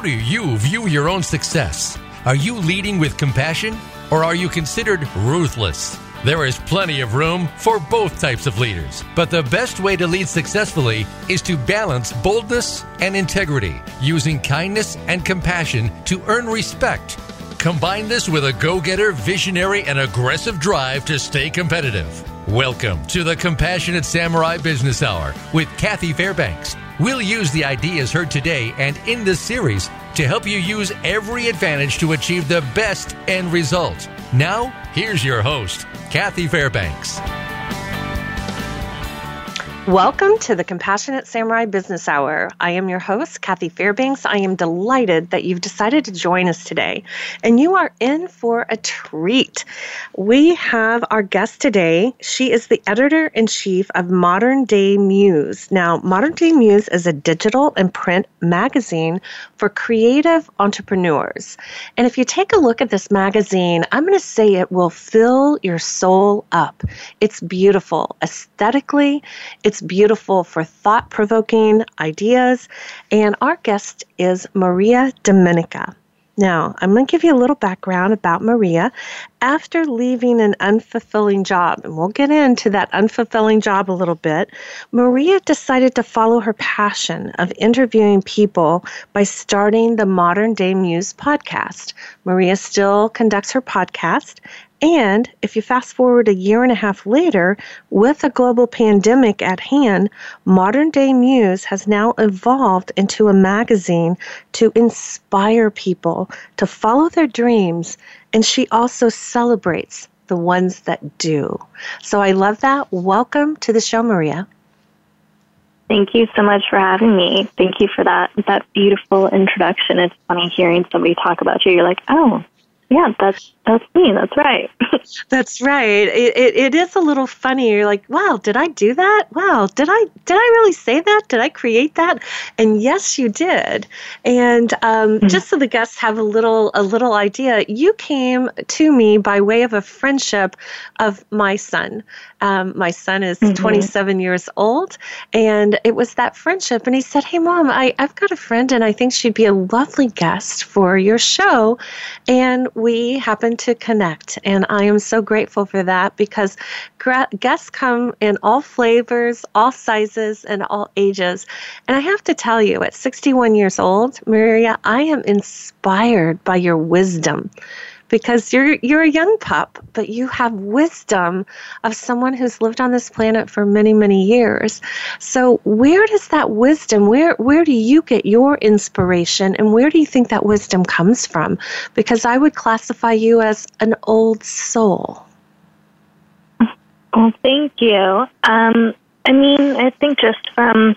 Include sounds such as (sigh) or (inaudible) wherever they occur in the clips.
How do you view your own success? Are you leading with compassion or are you considered ruthless? There is plenty of room for both types of leaders, but the best way to lead successfully is to balance boldness and integrity, using kindness and compassion to earn respect. Combine this with a go getter, visionary, and aggressive drive to stay competitive. Welcome to the Compassionate Samurai Business Hour with Kathy Fairbanks. We'll use the ideas heard today and in this series to help you use every advantage to achieve the best end result. Now, here's your host, Kathy Fairbanks. Welcome to the Compassionate Samurai Business Hour. I am your host, Kathy Fairbanks. I am delighted that you've decided to join us today, and you are in for a treat. We have our guest today. She is the editor in chief of Modern Day Muse. Now, Modern Day Muse is a digital and print magazine for creative entrepreneurs. And if you take a look at this magazine, I'm going to say it will fill your soul up. It's beautiful aesthetically, it's beautiful for thought provoking ideas. And our guest is Maria Domenica. Now, I'm going to give you a little background about Maria. After leaving an unfulfilling job, and we'll get into that unfulfilling job a little bit, Maria decided to follow her passion of interviewing people by starting the Modern Day Muse podcast. Maria still conducts her podcast, and if you fast forward a year and a half later, with a global pandemic at hand, Modern Day Muse has now evolved into a magazine to inspire people to follow their dreams, and she also celebrates the ones that do. So I love that. Welcome to the show, Maria. Thank you so much for having me. Thank you for that that beautiful introduction. It's funny hearing somebody talk about you. You're like, oh, yeah, that's that's me. That's right. (laughs) that's right. It, it, it is a little funny. You're like, wow, did I do that? Wow, did I did I really say that? Did I create that? And yes, you did. And um, mm-hmm. just so the guests have a little a little idea, you came to me by way of a friendship of my son. Um, my son is mm-hmm. 27 years old, and it was that friendship. And he said, "Hey, mom, I, I've got a friend, and I think she'd be a lovely guest for your show." And we happen to connect. And I am so grateful for that because guests come in all flavors, all sizes, and all ages. And I have to tell you, at 61 years old, Maria, I am inspired by your wisdom because you're you're a young pup, but you have wisdom of someone who's lived on this planet for many many years. So where does that wisdom where where do you get your inspiration and where do you think that wisdom comes from? Because I would classify you as an old soul. Well, thank you. Um, I mean, I think just from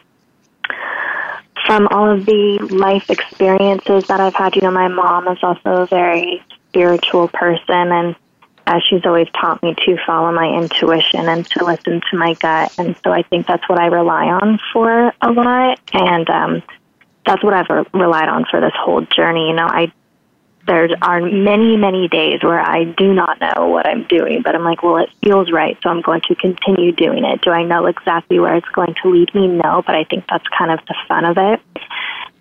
from all of the life experiences that I've had, you know, my mom is also very spiritual person and uh, she's always taught me to follow my intuition and to listen to my gut. And so I think that's what I rely on for a lot. And um, that's what I've re- relied on for this whole journey. You know, I there are many, many days where I do not know what I'm doing, but I'm like, well, it feels right, so I'm going to continue doing it. Do I know exactly where it's going to lead me? No, but I think that's kind of the fun of it.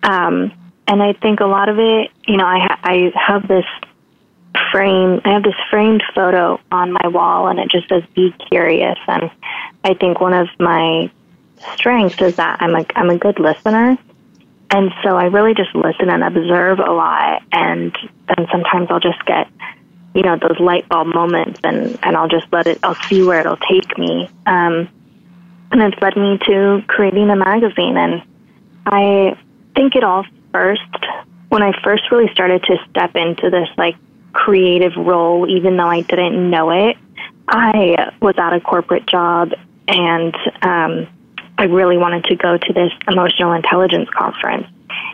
Um, and I think a lot of it, you know, I, ha- I have this frame. I have this framed photo on my wall, and it just says "Be curious." And I think one of my strengths is that I'm a I'm a good listener, and so I really just listen and observe a lot. And then sometimes I'll just get you know those light bulb moments, and and I'll just let it. I'll see where it'll take me. Um, and it's led me to creating a magazine, and I think it all first when I first really started to step into this like creative role, even though I didn't know it. I was at a corporate job and um, I really wanted to go to this emotional intelligence conference.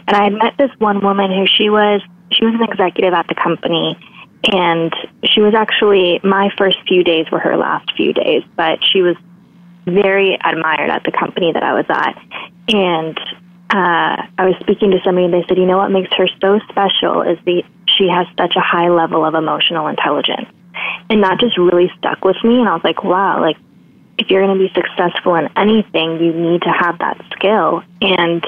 And I had met this one woman who she was she was an executive at the company and she was actually my first few days were her last few days, but she was very admired at the company that I was at. And uh, I was speaking to somebody and they said, you know what makes her so special is the she has such a high level of emotional intelligence. And that just really stuck with me. And I was like, wow, like, if you're going to be successful in anything, you need to have that skill. And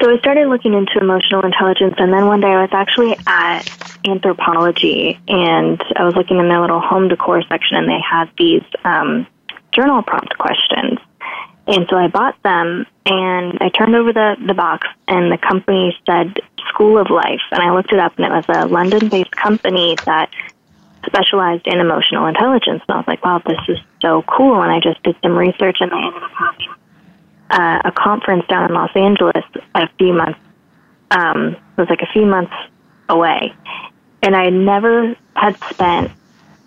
so I started looking into emotional intelligence, and then one day I was actually at Anthropologie and I was looking in their little home decor section, and they had these um, journal prompt questions. And so I bought them, and I turned over the, the box, and the company said School of Life. And I looked it up, and it was a London based company that specialized in emotional intelligence. And I was like, wow, this is so cool. And I just did some research, and I ended up having uh, a conference down in Los Angeles a few months, um, it was like a few months away. And I never had spent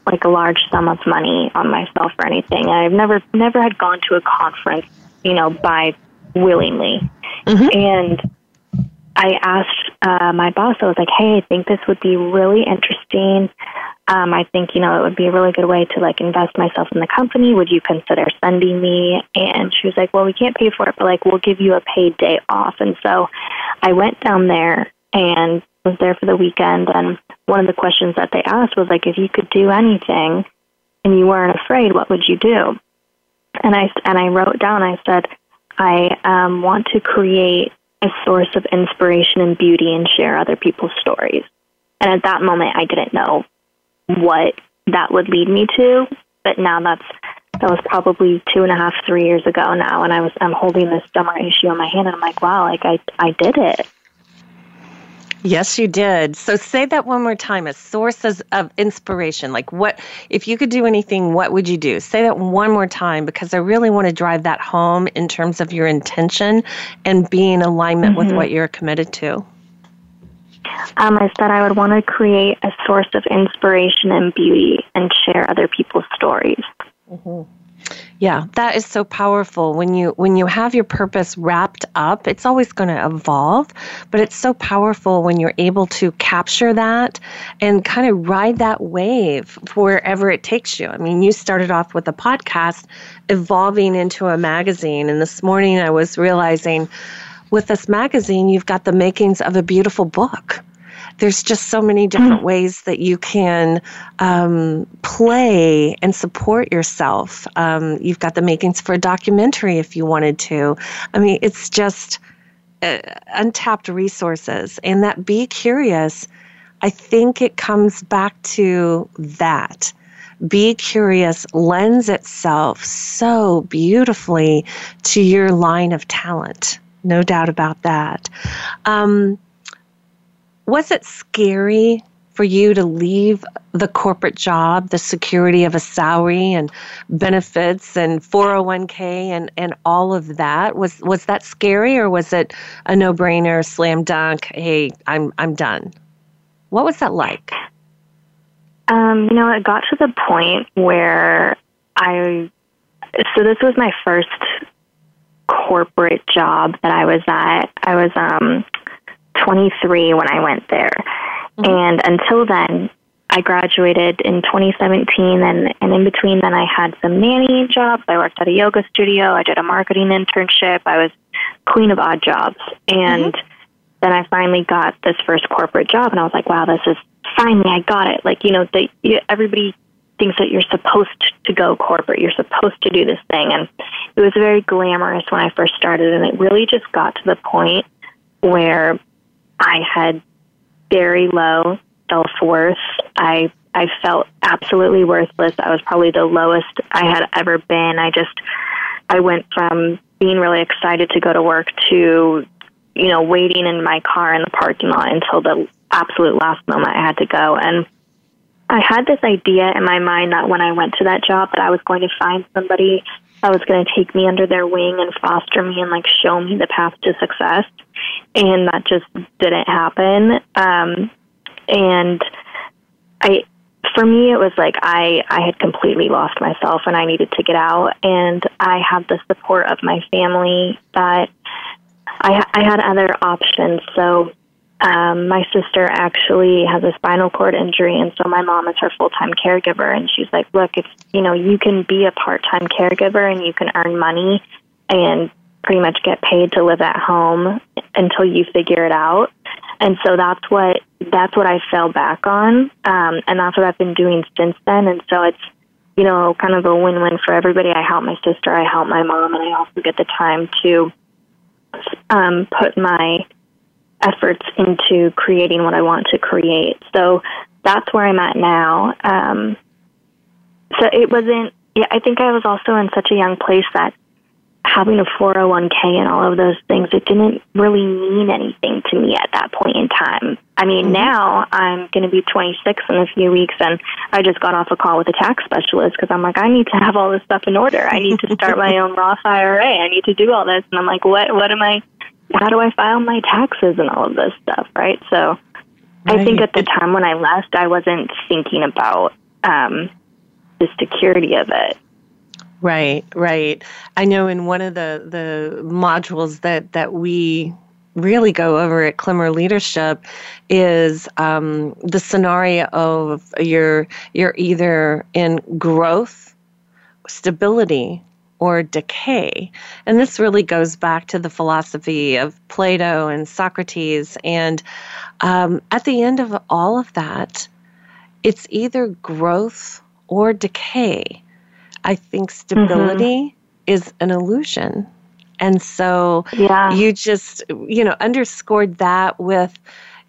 like a large sum of money on myself or anything. I've never never had gone to a conference, you know, by willingly. Mm-hmm. And I asked uh, my boss, I was like, "Hey, I think this would be really interesting. Um, I think you know it would be a really good way to like invest myself in the company. Would you consider sending me?" And she was like, "Well, we can't pay for it, but like we'll give you a paid day off." And so I went down there and was there for the weekend. And one of the questions that they asked was like, if you could do anything and you weren't afraid, what would you do? And I and I wrote down. I said, I um, want to create a source of inspiration and beauty and share other people's stories. And at that moment, I didn't know what that would lead me to. But now that's that was probably two and a half, three years ago now, and I was I'm holding this summer issue in my hand, and I'm like, wow, like I I did it. Yes, you did. So say that one more time. A source of inspiration. Like what, if you could do anything, what would you do? Say that one more time because I really want to drive that home in terms of your intention and being in alignment mm-hmm. with what you're committed to. Um, I said I would want to create a source of inspiration and beauty and share other people's stories. Mm-hmm. Yeah, that is so powerful. When you when you have your purpose wrapped up, it's always going to evolve, but it's so powerful when you're able to capture that and kind of ride that wave wherever it takes you. I mean, you started off with a podcast evolving into a magazine, and this morning I was realizing with this magazine, you've got the makings of a beautiful book there's just so many different ways that you can um, play and support yourself. Um, you've got the makings for a documentary if you wanted to. I mean, it's just uh, untapped resources. And that be curious, I think it comes back to that. Be curious lends itself so beautifully to your line of talent. No doubt about that. Um, was it scary for you to leave the corporate job, the security of a salary and benefits and 401k and, and all of that? Was was that scary or was it a no-brainer, slam dunk, hey, I'm I'm done? What was that like? Um, you know, it got to the point where I so this was my first corporate job that I was at. I was um 23 when I went there. Mm-hmm. And until then, I graduated in 2017, and, and in between, then I had some nanny jobs. I worked at a yoga studio. I did a marketing internship. I was queen of odd jobs. And mm-hmm. then I finally got this first corporate job, and I was like, wow, this is finally, I got it. Like, you know, the, everybody thinks that you're supposed to go corporate. You're supposed to do this thing. And it was very glamorous when I first started, and it really just got to the point where I had very low self worth. I I felt absolutely worthless. I was probably the lowest I had ever been. I just I went from being really excited to go to work to you know waiting in my car in the parking lot until the absolute last moment I had to go and I had this idea in my mind that when I went to that job that I was going to find somebody that was going to take me under their wing and foster me and like show me the path to success. And that just didn't happen. Um, and I, for me, it was like I, I had completely lost myself and I needed to get out. And I had the support of my family that I, I had other options. So um, my sister actually has a spinal cord injury, and so my mom is her full time caregiver. And she's like, "Look, if you know, you can be a part time caregiver and you can earn money and pretty much get paid to live at home until you figure it out." And so that's what that's what I fell back on, um, and that's what I've been doing since then. And so it's you know kind of a win win for everybody. I help my sister, I help my mom, and I also get the time to um, put my efforts into creating what I want to create. So that's where I'm at now. Um, so it wasn't. Yeah, I think I was also in such a young place that having a 401k and all of those things, it didn't really mean anything to me at that point in time. I mean, mm-hmm. now I'm going to be 26 in a few weeks, and I just got off a call with a tax specialist because I'm like, I need to have all this stuff in order. I need to start my (laughs) own Roth IRA. I need to do all this, and I'm like, what? What am I? How do I file my taxes and all of this stuff? Right. So, right. I think at the time when I left, I wasn't thinking about um, the security of it. Right, right. I know in one of the the modules that that we really go over at Klemmer Leadership is um, the scenario of you're you're either in growth, stability, or decay. And this really goes back to the philosophy of Plato and Socrates. And um, at the end of all of that, it's either growth or decay. I think stability mm-hmm. is an illusion. And so yeah. you just, you know, underscored that with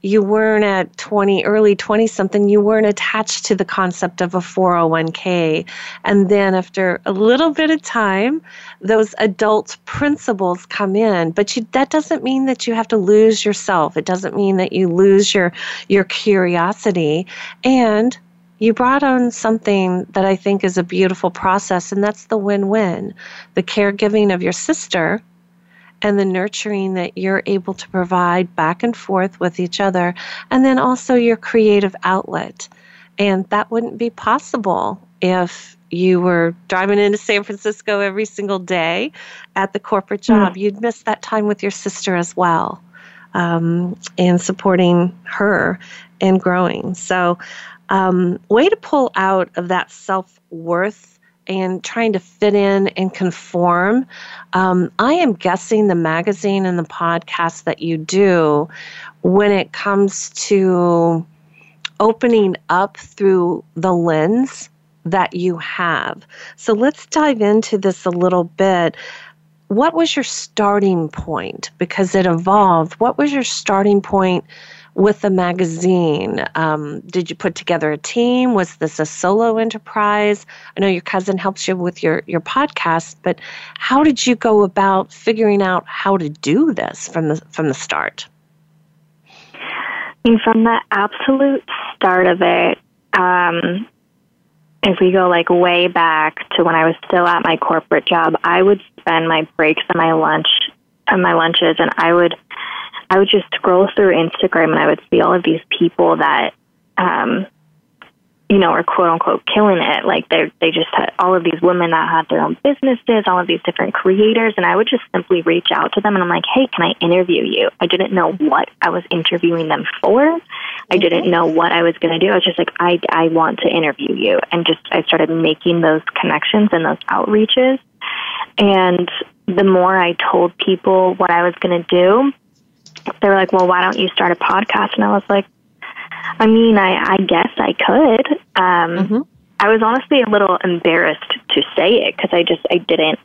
you weren't at 20, early 20 something, you weren't attached to the concept of a 401k. And then after a little bit of time, those adult principles come in. But you, that doesn't mean that you have to lose yourself. It doesn't mean that you lose your, your curiosity. And you brought on something that I think is a beautiful process, and that's the win win the caregiving of your sister and the nurturing that you're able to provide back and forth with each other, and then also your creative outlet. And that wouldn't be possible if you were driving into San Francisco every single day at the corporate hmm. job. Mm. You'd miss that time with your sister as well um, and supporting her and growing. So um, way to pull out of that self worth and trying to fit in and conform. Um, I am guessing the magazine and the podcast that you do when it comes to opening up through the lens that you have. So let's dive into this a little bit. What was your starting point? Because it evolved. What was your starting point? With the magazine? Um, did you put together a team? Was this a solo enterprise? I know your cousin helps you with your, your podcast, but how did you go about figuring out how to do this from the from the start? Mean, from the absolute start of it, um, if we go like way back to when I was still at my corporate job, I would spend my breaks and my lunch and my lunches, and I would I would just scroll through Instagram and I would see all of these people that, um, you know, are quote unquote killing it. Like they they just had all of these women that had their own businesses, all of these different creators, and I would just simply reach out to them and I'm like, hey, can I interview you? I didn't know what I was interviewing them for. I didn't know what I was going to do. I was just like, I I want to interview you, and just I started making those connections and those outreaches, and the more I told people what I was going to do, they were like, well, why don't you start a podcast? And I was like, I mean, I, I guess I could. Um, mm-hmm. I was honestly a little embarrassed to say it because I just, I didn't,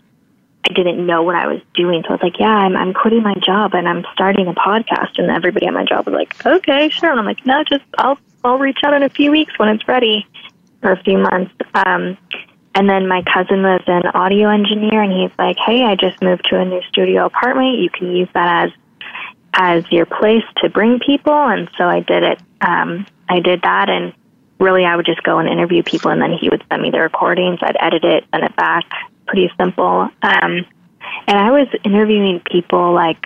I didn't know what I was doing. So I was like, yeah, I'm, I'm quitting my job and I'm starting a podcast. And everybody at my job was like, okay, sure. And I'm like, no, just, I'll, I'll reach out in a few weeks when it's ready for a few months. Um, and then my cousin was an audio engineer and he's like, hey, I just moved to a new studio apartment. You can use that as as your place to bring people. And so I did it. Um, I did that, and really, I would just go and interview people, and then he would send me the recordings. I'd edit it, send it back. Pretty simple. Um, and I was interviewing people like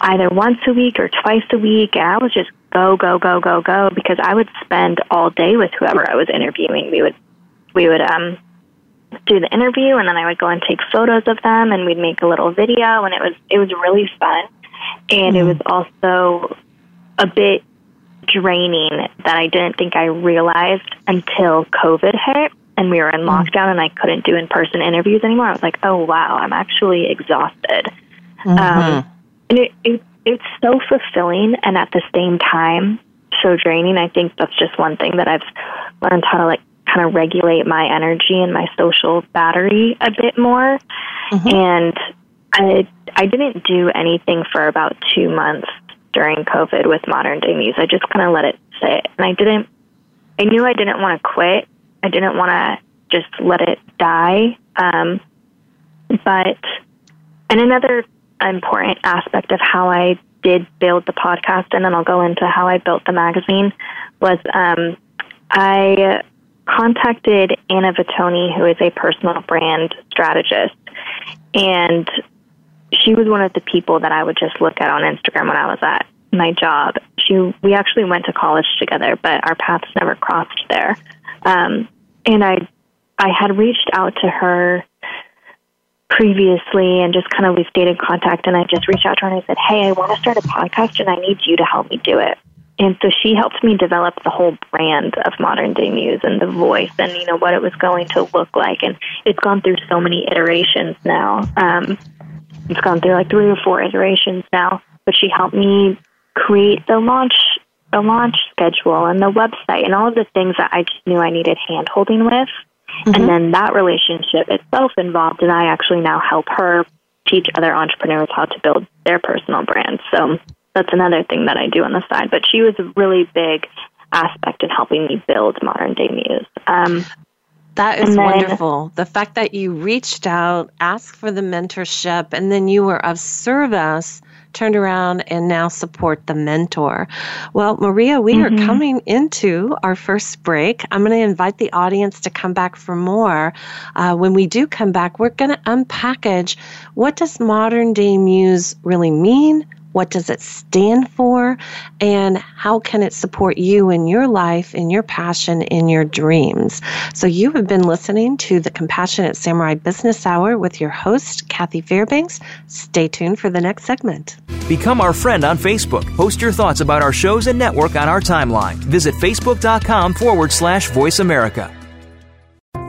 either once a week or twice a week, and I was just go, go, go, go, go because I would spend all day with whoever I was interviewing. We would, we would, um, do the interview and then I would go and take photos of them and we'd make a little video and it was it was really fun and mm. it was also a bit draining that I didn't think I realized until COVID hit and we were in mm. lockdown and I couldn't do in person interviews anymore. I was like, oh wow, I'm actually exhausted. Mm-hmm. Um, and it, it, it's so fulfilling and at the same time so draining. I think that's just one thing that I've learned how to like kind of regulate my energy and my social battery a bit more. Mm-hmm. And I I didn't do anything for about two months during COVID with Modern Day Muse. I just kind of let it sit, and I didn't. I knew I didn't want to quit. I didn't want to just let it die. Um, but and another important aspect of how I did build the podcast, and then I'll go into how I built the magazine, was um, I contacted Anna Vitoni, who is a personal brand strategist, and she was one of the people that I would just look at on Instagram when I was at my job. She, we actually went to college together, but our paths never crossed there. Um, and I, I had reached out to her previously and just kind of we stayed in contact and I just reached out to her and I said, Hey, I want to start a podcast and I need you to help me do it. And so she helped me develop the whole brand of Modern Day Muse and the voice and, you know, what it was going to look like. And it's gone through so many iterations now. Um, it's gone through like three or four iterations now, but she helped me create the launch the launch schedule and the website and all of the things that I just knew I needed hand holding with. Mm-hmm. And then that relationship itself involved, and I actually now help her teach other entrepreneurs how to build their personal brands. So that's another thing that I do on the side. But she was a really big aspect in helping me build Modern Day Muse. Um, that is then, wonderful. The fact that you reached out, asked for the mentorship, and then you were of service turned around and now support the mentor. Well, Maria, we mm-hmm. are coming into our first break. I'm going to invite the audience to come back for more. Uh, when we do come back, we're going to unpackage what does modern day muse really mean? What does it stand for? And how can it support you in your life, in your passion, in your dreams? So, you have been listening to the Compassionate Samurai Business Hour with your host, Kathy Fairbanks. Stay tuned for the next segment. Become our friend on Facebook. Post your thoughts about our shows and network on our timeline. Visit facebook.com forward slash voice America.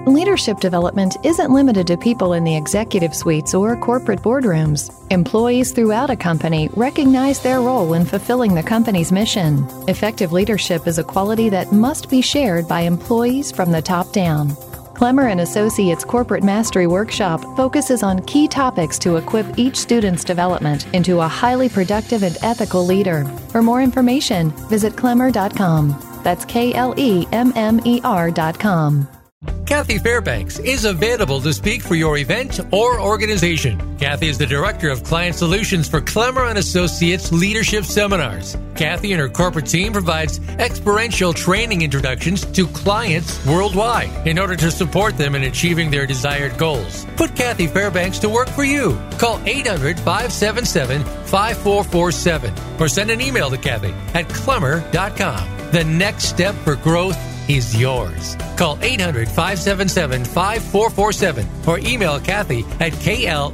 Leadership development isn't limited to people in the executive suites or corporate boardrooms. Employees throughout a company recognize their role in fulfilling the company's mission. Effective leadership is a quality that must be shared by employees from the top down. Klemmer and Associates Corporate Mastery Workshop focuses on key topics to equip each student's development into a highly productive and ethical leader. For more information, visit klemmer.com. That's K L E M M E R.com. Kathy Fairbanks is available to speak for your event or organization. Kathy is the Director of Client Solutions for Klemmer and Associates Leadership Seminars. Kathy and her corporate team provides experiential training introductions to clients worldwide in order to support them in achieving their desired goals. Put Kathy Fairbanks to work for you. Call 800-577-5447 or send an email to Kathy at klemmer.com. The next step for growth is yours. Call 800 577 5447 or email Kathy at KLEMMER.com.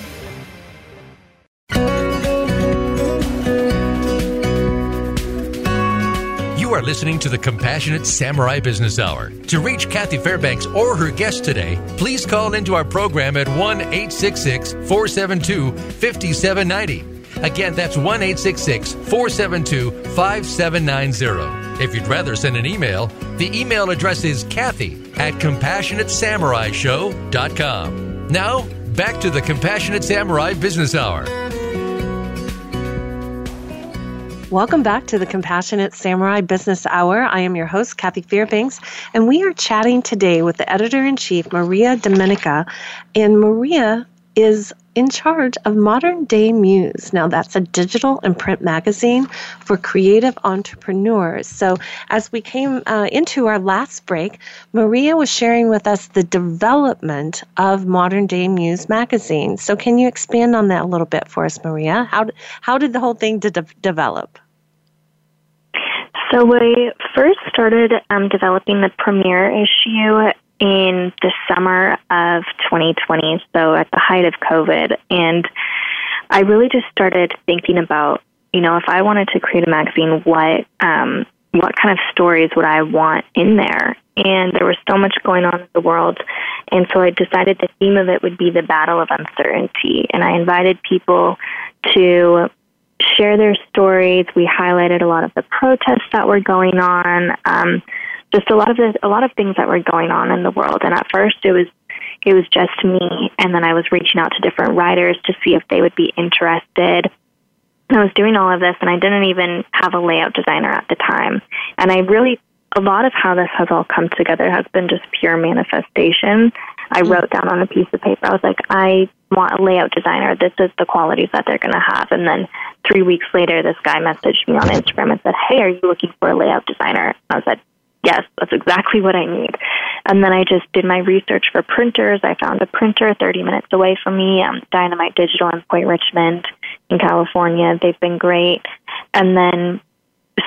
Are listening to the Compassionate Samurai Business Hour. To reach Kathy Fairbanks or her guest today, please call into our program at 1 866 472 5790. Again, that's 1 866 472 5790. If you'd rather send an email, the email address is Kathy at CompassionateSamuraiShow.com. Now, back to the Compassionate Samurai Business Hour. Welcome back to the Compassionate Samurai Business Hour. I am your host, Kathy Fairbanks, and we are chatting today with the editor in chief, Maria Domenica. And Maria is in charge of Modern Day Muse. Now, that's a digital and print magazine for creative entrepreneurs. So, as we came uh, into our last break, Maria was sharing with us the development of Modern Day Muse magazine. So, can you expand on that a little bit for us, Maria? How, how did the whole thing de- develop? So we first started um, developing the premiere issue in the summer of 2020, so at the height of COVID. And I really just started thinking about, you know, if I wanted to create a magazine, what um, what kind of stories would I want in there? And there was so much going on in the world. And so I decided the theme of it would be the battle of uncertainty. And I invited people to share their stories. We highlighted a lot of the protests that were going on, um, just a lot of the, a lot of things that were going on in the world. And at first, it was it was just me, and then I was reaching out to different writers to see if they would be interested. And I was doing all of this, and I didn't even have a layout designer at the time. And I really, a lot of how this has all come together has been just pure manifestation. I mm. wrote down on a piece of paper, I was like, I want a layout designer. This is the qualities that they're going to have. And then three weeks later, this guy messaged me on Instagram and said, Hey, are you looking for a layout designer? And I said, Yes, that's exactly what I need. And then I just did my research for printers. I found a printer 30 minutes away from me, um, Dynamite Digital in Point Richmond in California. They've been great. And then,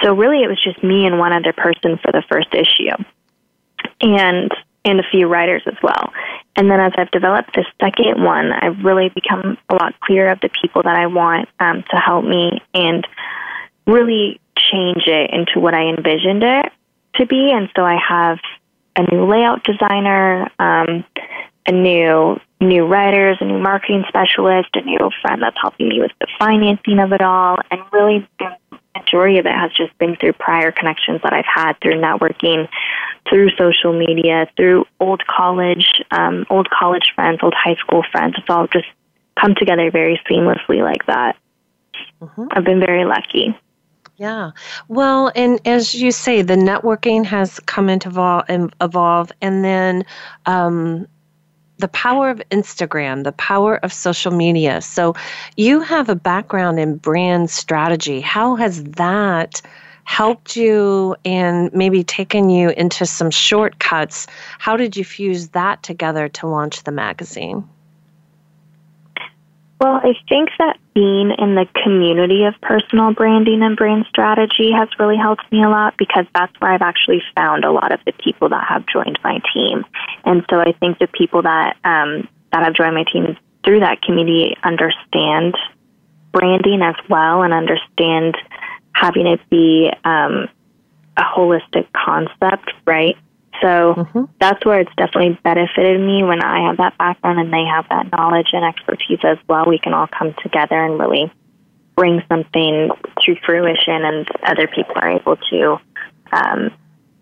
so really it was just me and one other person for the first issue. And and a few writers as well. And then as I've developed this second one, I've really become a lot clearer of the people that I want um, to help me and really change it into what I envisioned it to be. And so I have a new layout designer, um, a new new writers, a new marketing specialist, a new friend that's helping me with the financing of it all, and really the majority of it has just been through prior connections that I've had through networking, through social media, through old college, um, old college friends, old high school friends. It's all just come together very seamlessly like that. Mm-hmm. I've been very lucky. Yeah. Well, and as you say, the networking has come into evolve, evolve and then um, the power of Instagram, the power of social media. So you have a background in brand strategy. How has that helped you and maybe taken you into some shortcuts? How did you fuse that together to launch the magazine? Well, I think that being in the community of personal branding and brand strategy has really helped me a lot because that's where I've actually found a lot of the people that have joined my team. And so I think the people that um, that have joined my team through that community understand branding as well and understand having it be um, a holistic concept, right? So mm-hmm. that's where it's definitely benefited me when I have that background and they have that knowledge and expertise as well. We can all come together and really bring something to fruition, and other people are able to, um,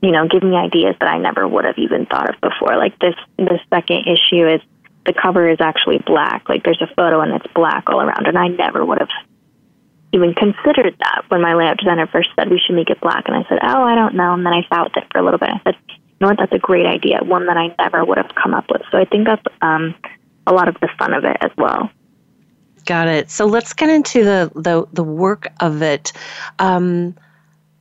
you know, give me ideas that I never would have even thought of before. Like this, the second issue is the cover is actually black. Like there's a photo and it's black all around, and I never would have even considered that when my layout designer first said we should make it black. And I said, oh, I don't know. And then I sat with it for a little bit. I said, know what, that's a great idea, one that I never would have come up with. So I think that's um, a lot of the fun of it as well. Got it. So let's get into the the, the work of it. Um,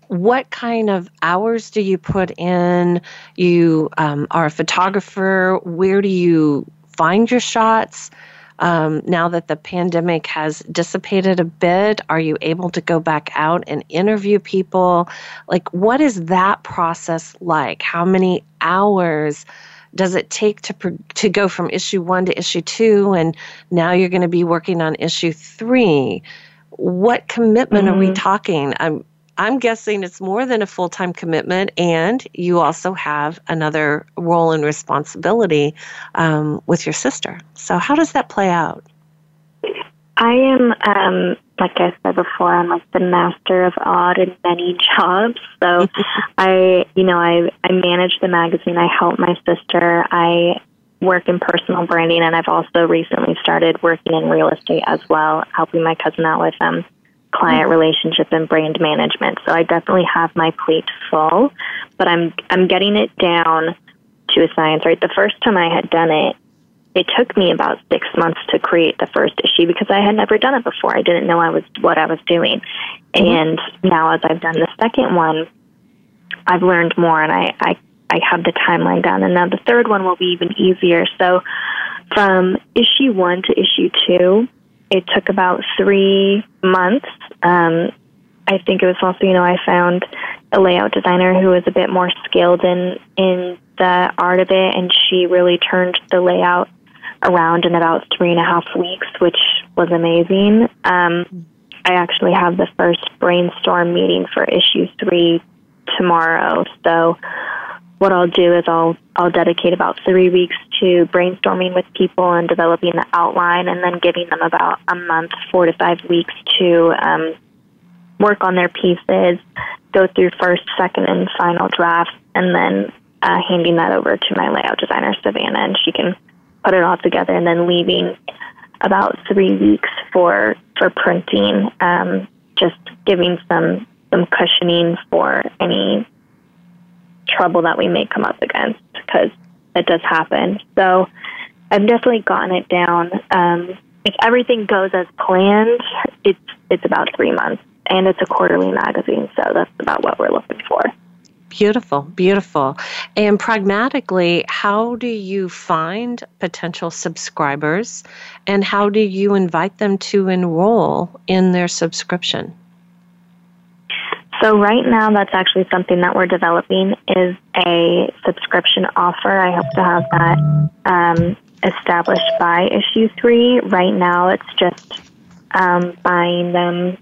what kind of hours do you put in? You um, are a photographer. Where do you find your shots? Um, now that the pandemic has dissipated a bit, are you able to go back out and interview people? Like, what is that process like? How many hours? does it take to to go from issue 1 to issue 2 and now you're going to be working on issue 3 what commitment mm-hmm. are we mm-hmm. talking i'm I'm guessing it's more than a full time commitment, and you also have another role and responsibility um, with your sister. So, how does that play out? I am, um, like I said before, I'm like the master of odd and many jobs. So, (laughs) I, you know, I I manage the magazine. I help my sister. I work in personal branding, and I've also recently started working in real estate as well, helping my cousin out with them. Um, client relationship and brand management. So I definitely have my plate full, but I'm I'm getting it down to a science. Right, the first time I had done it, it took me about six months to create the first issue because I had never done it before. I didn't know I was what I was doing, mm-hmm. and now as I've done the second one, I've learned more, and I I I have the timeline down, and now the third one will be even easier. So from issue one to issue two it took about three months. Um, I think it was also, you know, I found a layout designer who was a bit more skilled in in the art of it, and she really turned the layout around in about three and a half weeks, which was amazing. Um, I actually have the first brainstorm meeting for issue three tomorrow. So what I'll do is I'll I'll dedicate about three weeks to brainstorming with people and developing the outline, and then giving them about a month, four to five weeks to um, work on their pieces, go through first, second, and final drafts, and then uh, handing that over to my layout designer Savannah, and she can put it all together, and then leaving about three weeks for for printing, um, just giving some some cushioning for any trouble that we may come up against because it does happen. So I've definitely gotten it down. Um, if everything goes as planned, it's it's about three months, and it's a quarterly magazine, so that's about what we're looking for. Beautiful, beautiful. And pragmatically, how do you find potential subscribers and how do you invite them to enroll in their subscription? So right now, that's actually something that we're developing is a subscription offer. I hope to have that um, established by issue three. Right now, it's just um, buying them,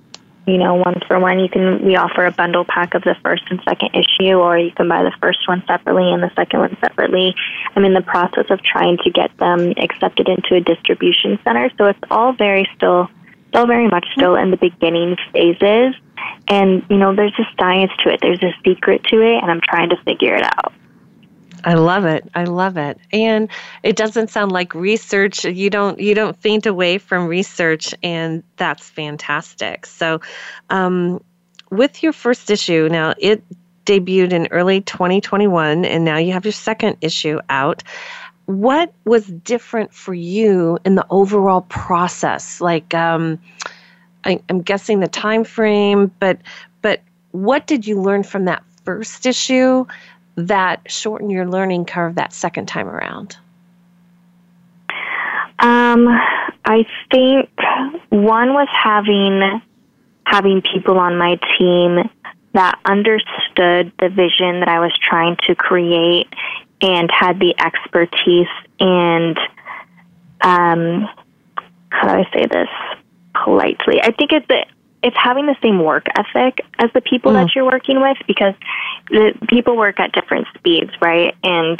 you know, one for one. You can we offer a bundle pack of the first and second issue, or you can buy the first one separately and the second one separately. I'm in the process of trying to get them accepted into a distribution center, so it's all very still still very much still in the beginning phases. And, you know, there's a science to it, there's a secret to it, and I'm trying to figure it out. I love it. I love it. And it doesn't sound like research. You don't you don't faint away from research and that's fantastic. So um, with your first issue, now it debuted in early 2021 and now you have your second issue out what was different for you in the overall process? Like, um, I, am guessing the time frame, but but what did you learn from that first issue that shortened your learning curve that second time around? Um, I think one was having having people on my team that understood the vision that I was trying to create and had the expertise and um, how do I say this politely? I think it's the it's having the same work ethic as the people mm. that you're working with because the people work at different speeds, right? And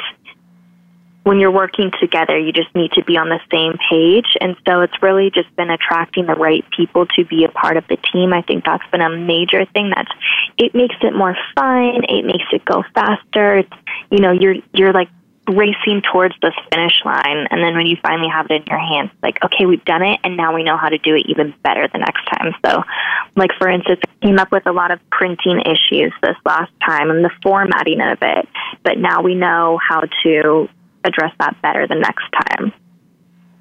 when you're working together, you just need to be on the same page. And so it's really just been attracting the right people to be a part of the team. I think that's been a major thing. That's it makes it more fun. It makes it go faster. It's you know you're you're like racing towards the finish line and then when you finally have it in your hands like okay we've done it and now we know how to do it even better the next time so like for instance came up with a lot of printing issues this last time and the formatting of it but now we know how to address that better the next time.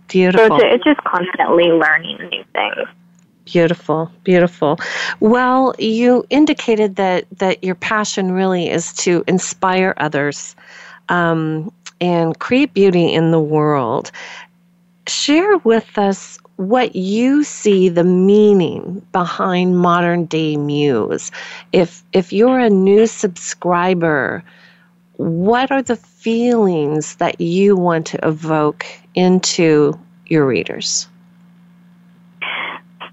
Beautiful. So it's, it's just constantly learning new things. Beautiful, beautiful. Well, you indicated that that your passion really is to inspire others um, and create beauty in the world. Share with us what you see the meaning behind modern day muse. If if you're a new subscriber what are the feelings that you want to evoke into your readers?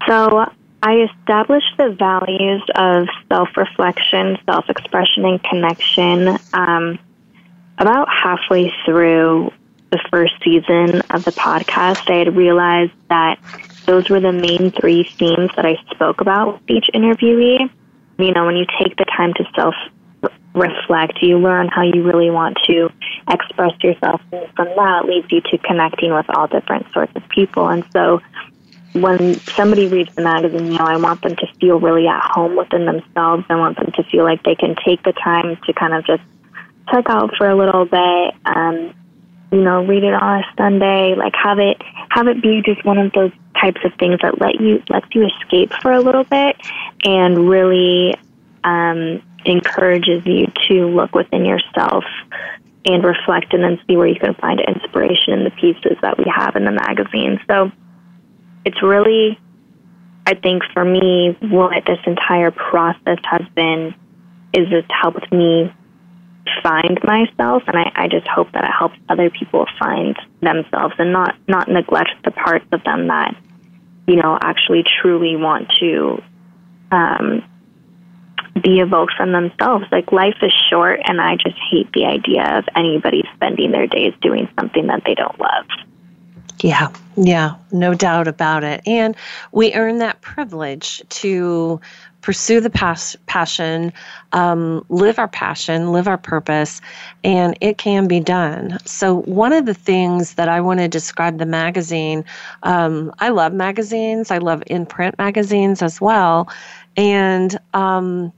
So, I established the values of self reflection, self expression, and connection um, about halfway through the first season of the podcast. I had realized that those were the main three themes that I spoke about with each interviewee. You know, when you take the time to self reflect. You learn how you really want to express yourself, and from that leads you to connecting with all different sorts of people. And so, when somebody reads the magazine, you know, I want them to feel really at home within themselves. I want them to feel like they can take the time to kind of just check out for a little bit. Um, you know, read it on a Sunday. Like have it have it be just one of those types of things that let you lets you escape for a little bit and really um, encourages you to look within yourself and reflect and then see where you can find inspiration in the pieces that we have in the magazine. So it's really, I think for me, what this entire process has been is it's helped me find myself and I, I just hope that it helps other people find themselves and not, not neglect the parts of them that you know, actually truly want to um, be evoked from themselves. Like life is short, and I just hate the idea of anybody spending their days doing something that they don't love. Yeah, yeah, no doubt about it. And we earn that privilege to pursue the pas- passion, um, live our passion, live our purpose, and it can be done. So, one of the things that I want to describe the magazine, um, I love magazines, I love in print magazines as well. And um,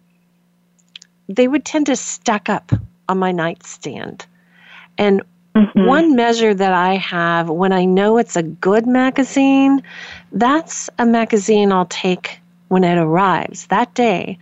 they would tend to stack up on my nightstand. And mm-hmm. one measure that I have when I know it's a good magazine, that's a magazine I'll take when it arrives that day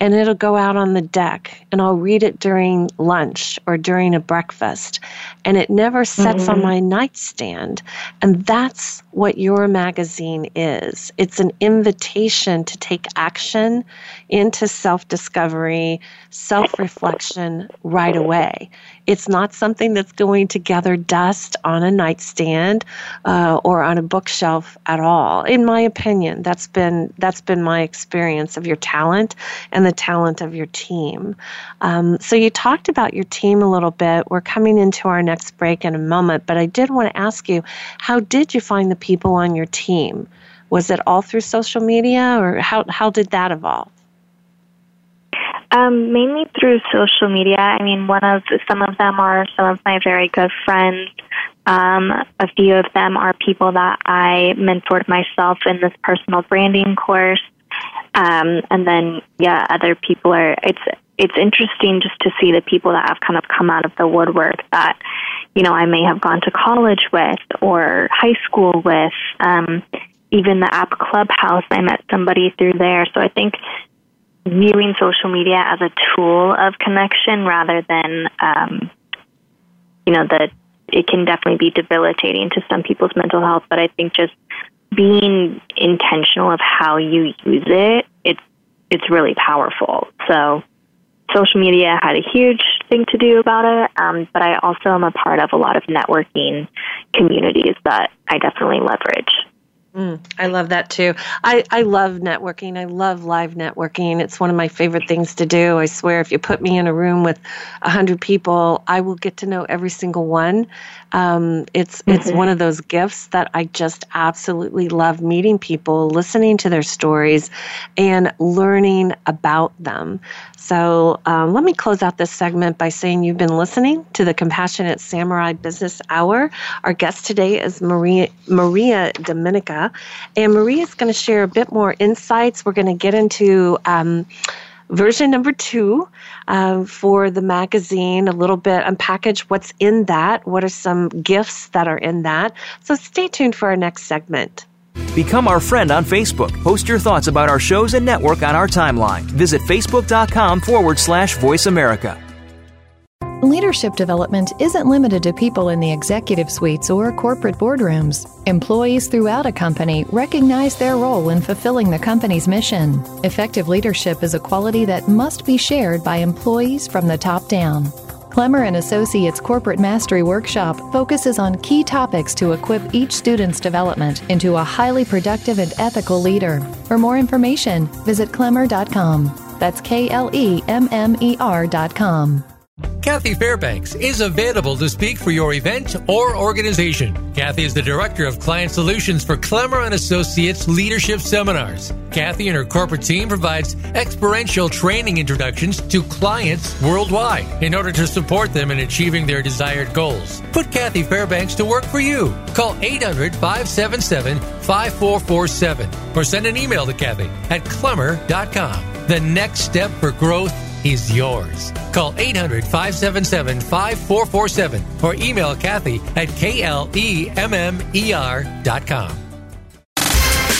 and it'll go out on the deck and I'll read it during lunch or during a breakfast and it never sets mm-hmm. on my nightstand and that's what your magazine is it's an invitation to take action into self-discovery self-reflection right away it's not something that's going to gather dust on a nightstand uh, or on a bookshelf at all. In my opinion, that's been that's been my experience of your talent and the talent of your team. Um, so you talked about your team a little bit. We're coming into our next break in a moment, but I did want to ask you, how did you find the people on your team? Was it all through social media, or how how did that evolve? Um, mainly through social media. I mean, one of some of them are some of my very good friends. Um, a few of them are people that I mentored myself in this personal branding course. Um, and then, yeah, other people are. It's it's interesting just to see the people that have kind of come out of the woodwork that you know I may have gone to college with or high school with. Um, even the app Clubhouse, I met somebody through there. So I think viewing social media as a tool of connection rather than, um, you know, that it can definitely be debilitating to some people's mental health. But I think just being intentional of how you use it, it's it's really powerful. So social media had a huge thing to do about it, um, but I also am a part of a lot of networking communities that I definitely leverage. Mm, I love that too. I, I love networking. I love live networking. It's one of my favorite things to do. I swear, if you put me in a room with a hundred people, I will get to know every single one. Um, it's mm-hmm. it's one of those gifts that I just absolutely love meeting people, listening to their stories, and learning about them. So um, let me close out this segment by saying you've been listening to the Compassionate Samurai Business Hour. Our guest today is Maria Maria Domenica, and Maria is going to share a bit more insights. We're going to get into. Um, version number two uh, for the magazine, a little bit unpackage what's in that, what are some gifts that are in that. So stay tuned for our next segment. Become our friend on Facebook. Post your thoughts about our shows and network on our timeline. Visit facebook.com forward slash voice America. Leadership development isn't limited to people in the executive suites or corporate boardrooms. Employees throughout a company recognize their role in fulfilling the company's mission. Effective leadership is a quality that must be shared by employees from the top down. Klemmer and Associates Corporate Mastery Workshop focuses on key topics to equip each student's development into a highly productive and ethical leader. For more information, visit klemmer.com. That's K L E M M E R.com. Kathy Fairbanks is available to speak for your event or organization. Kathy is the Director of Client Solutions for Klemmer and Associates Leadership Seminars. Kathy and her corporate team provides experiential training introductions to clients worldwide in order to support them in achieving their desired goals. Put Kathy Fairbanks to work for you. Call 800-577-5447 or send an email to Kathy at klemmer.com. The next step for growth is yours. Call 800 577 5447 or email Kathy at KLEMMER.com.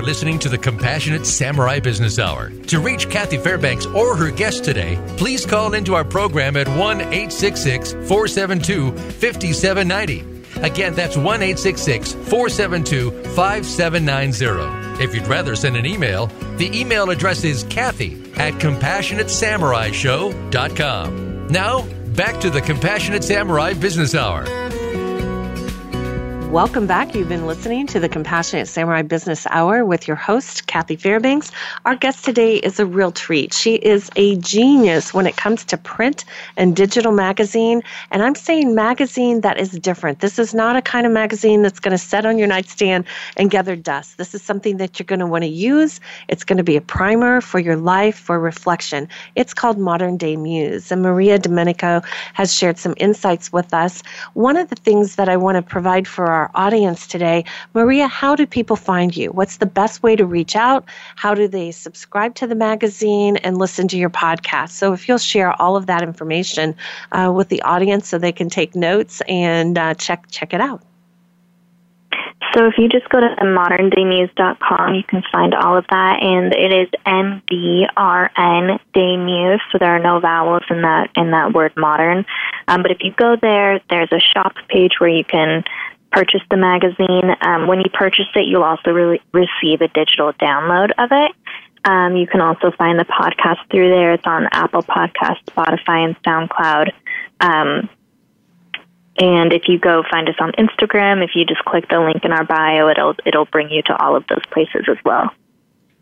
Are listening to the Compassionate Samurai Business Hour. To reach Kathy Fairbanks or her guest today, please call into our program at 1 866 472 5790. Again, that's 1 866 472 5790. If you'd rather send an email, the email address is Kathy at CompassionateSamuraiShow.com. Now, back to the Compassionate Samurai Business Hour. Welcome back. You've been listening to the Compassionate Samurai Business Hour with your host, Kathy Fairbanks. Our guest today is a real treat. She is a genius when it comes to print and digital magazine. And I'm saying magazine that is different. This is not a kind of magazine that's going to set on your nightstand and gather dust. This is something that you're going to want to use. It's going to be a primer for your life, for reflection. It's called Modern Day Muse. And Maria Domenica has shared some insights with us. One of the things that I want to provide for our our audience today. Maria, how do people find you? What's the best way to reach out? How do they subscribe to the magazine and listen to your podcast? So, if you'll share all of that information uh, with the audience so they can take notes and uh, check check it out. So if you just go to moderndayMuse.com, you can find all of that, and it is M D R N Day Muse. So there are no vowels in that in that word modern. Um, but if you go there, there's a shop page where you can purchase the magazine. Um, when you purchase it, you'll also re- receive a digital download of it. Um, you can also find the podcast through there. It's on Apple Podcast, Spotify, and SoundCloud. Um, and if you go find us on Instagram, if you just click the link in our bio, it'll it'll bring you to all of those places as well.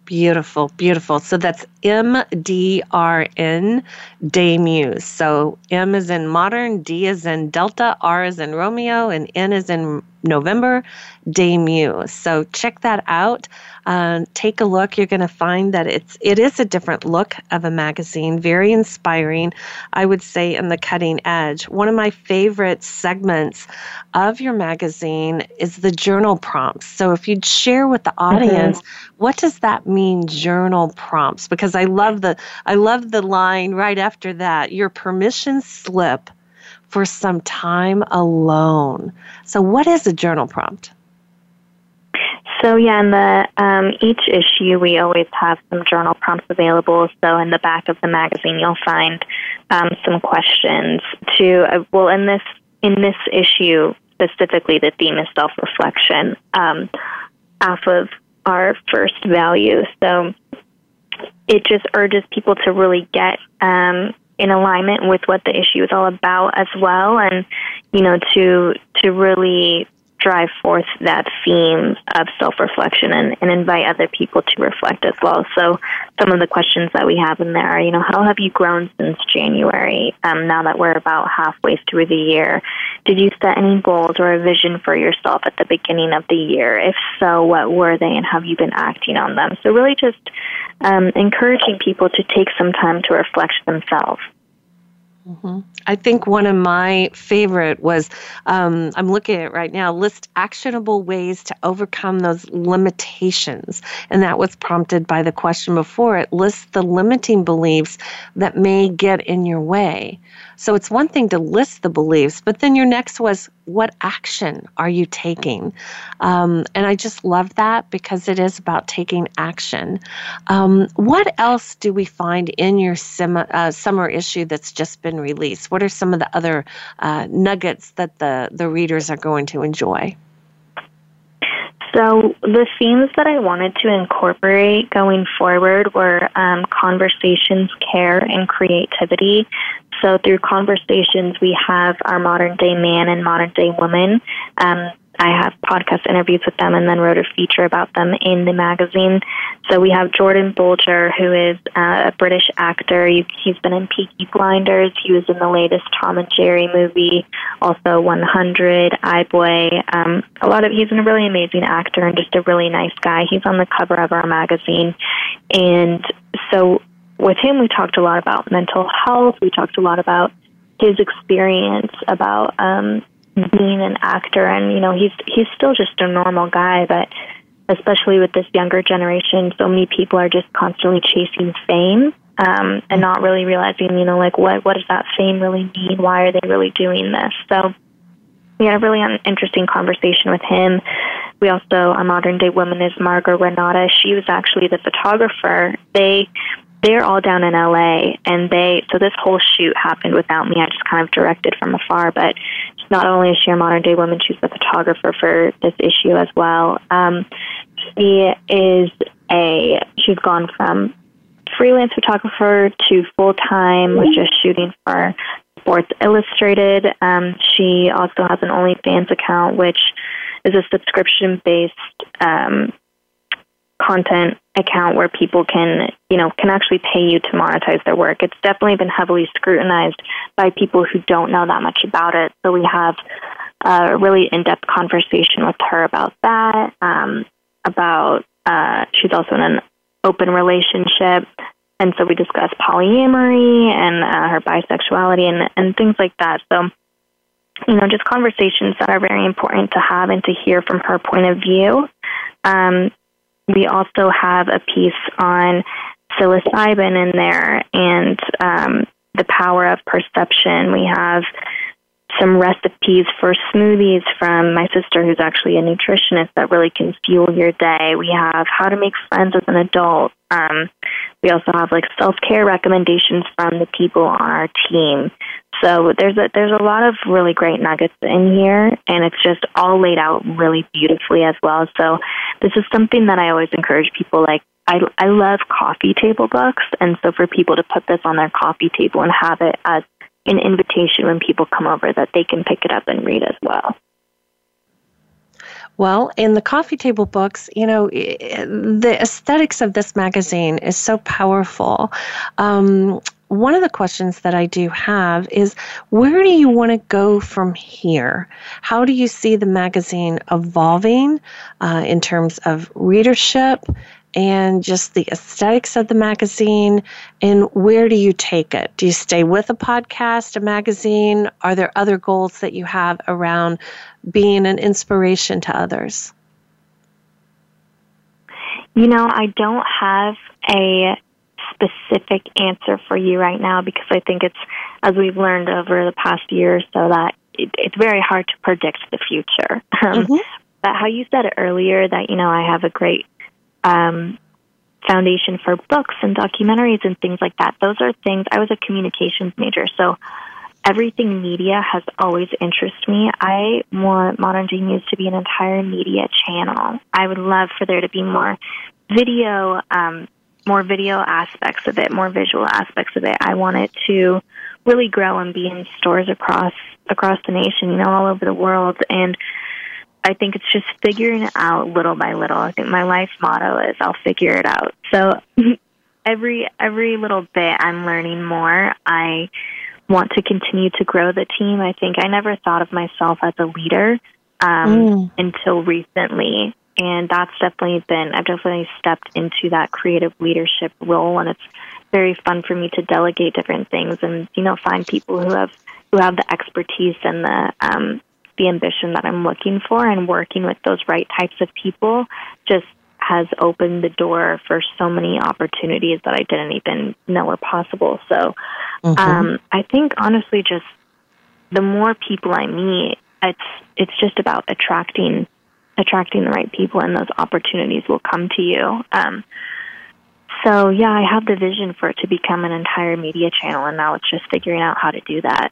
Beautiful, beautiful. So that's M D R N Day Muse. So M is in modern, D is in Delta, R is in Romeo, and N is in November, Day Muse. So check that out. Uh, take a look. You're going to find that it's it is a different look of a magazine, very inspiring. I would say in the cutting edge. One of my favorite segments of your magazine is the journal prompts. So if you'd share with the mm-hmm. audience, mm-hmm. what does that mean, journal prompts? Because I love the I love the line right after that. Your permission slip for some time alone. So, what is a journal prompt? So yeah, in the um, each issue we always have some journal prompts available. So in the back of the magazine, you'll find um, some questions to uh, well in this in this issue specifically, the theme is self reflection um, off of our first value. So it just urges people to really get um, in alignment with what the issue is all about as well. And you know to to really drive forth that theme of self-reflection and, and invite other people to reflect as well. So some of the questions that we have in there are, you know, how have you grown since January? Um, now that we're about halfway through the year, did you set any goals or a vision for yourself at the beginning of the year? If so, what were they and have you been acting on them? So really just um, encouraging people to take some time to reflect themselves. Mm-hmm. I think one of my favorite was um, I'm looking at it right now list actionable ways to overcome those limitations. And that was prompted by the question before it lists the limiting beliefs that may get in your way. So it's one thing to list the beliefs, but then your next was what action are you taking? Um, and I just love that because it is about taking action. Um, what else do we find in your sim- uh, summer issue that's just been released? What are some of the other uh, nuggets that the, the readers are going to enjoy? So, the themes that I wanted to incorporate going forward were um, conversations, care, and creativity. So through conversations, we have our modern day man and modern day woman. Um, I have podcast interviews with them and then wrote a feature about them in the magazine. So we have Jordan Bolger, who is uh, a British actor. He's been in Peaky Blinders. He was in the latest Tom and Jerry movie, also 100, iBoy. Um, a lot of he's a really amazing actor and just a really nice guy. He's on the cover of our magazine, and so with him, we talked a lot about mental health. We talked a lot about his experience about um, being an actor, and you know, he's he's still just a normal guy, but especially with this younger generation, so many people are just constantly chasing fame um, and not really realizing, you know, like what what does that fame really mean? Why are they really doing this? So we had a really interesting conversation with him. we also a modern day woman is Margot Renata. She was actually the photographer. They they're all down in LA and they so this whole shoot happened without me. I just kind of directed from afar, but not only is she a modern day woman, she's the photographer for this issue as well. Um, she is a she's gone from freelance photographer to full time, which is shooting for Sports Illustrated. Um, she also has an OnlyFans account, which is a subscription based um, content account where people can, you know, can actually pay you to monetize their work. It's definitely been heavily scrutinized by people who don't know that much about it. So we have a really in-depth conversation with her about that. Um, about uh, she's also in an open relationship, and so we discuss polyamory and uh, her bisexuality and and things like that. So you know, just conversations that are very important to have and to hear from her point of view. Um, we also have a piece on psilocybin in there and um, the power of perception. We have some recipes for smoothies from my sister, who's actually a nutritionist, that really can fuel your day. We have how to make friends as an adult. Um, we also have like self care recommendations from the people on our team. So there's a there's a lot of really great nuggets in here, and it's just all laid out really beautifully as well. So this is something that I always encourage people like. I, I love coffee table books, and so for people to put this on their coffee table and have it as an invitation when people come over that they can pick it up and read as well. Well, in the coffee table books, you know, the aesthetics of this magazine is so powerful. Um, one of the questions that I do have is where do you want to go from here? How do you see the magazine evolving uh, in terms of readership and just the aesthetics of the magazine and where do you take it? Do you stay with a podcast, a magazine? Are there other goals that you have around being an inspiration to others? You know, I don't have a specific answer for you right now because I think it's, as we've learned over the past year or so, that it, it's very hard to predict the future. Um, (laughs) mm-hmm. But how you said it earlier that, you know, I have a great um, foundation for books and documentaries and things like that. Those are things, I was a communications major, so everything media has always interested me. I want Modern Day Muse to be an entire media channel. I would love for there to be more video, um, more video aspects of it, more visual aspects of it. I want it to really grow and be in stores across across the nation, you know, all over the world. And I think it's just figuring it out little by little. I think my life motto is I'll figure it out. So (laughs) every every little bit I'm learning more. I want to continue to grow the team. I think I never thought of myself as a leader um, mm. until recently, and that's definitely been I've definitely stepped into that creative leadership role, and it's very fun for me to delegate different things and you know find people who have who have the expertise and the um, the ambition that I'm looking for, and working with those right types of people just has opened the door for so many opportunities that I didn't even know were possible. So mm-hmm. um, I think honestly, just the more people I meet, it's it's just about attracting attracting the right people, and those opportunities will come to you. Um, so yeah, I have the vision for it to become an entire media channel, and now it's just figuring out how to do that.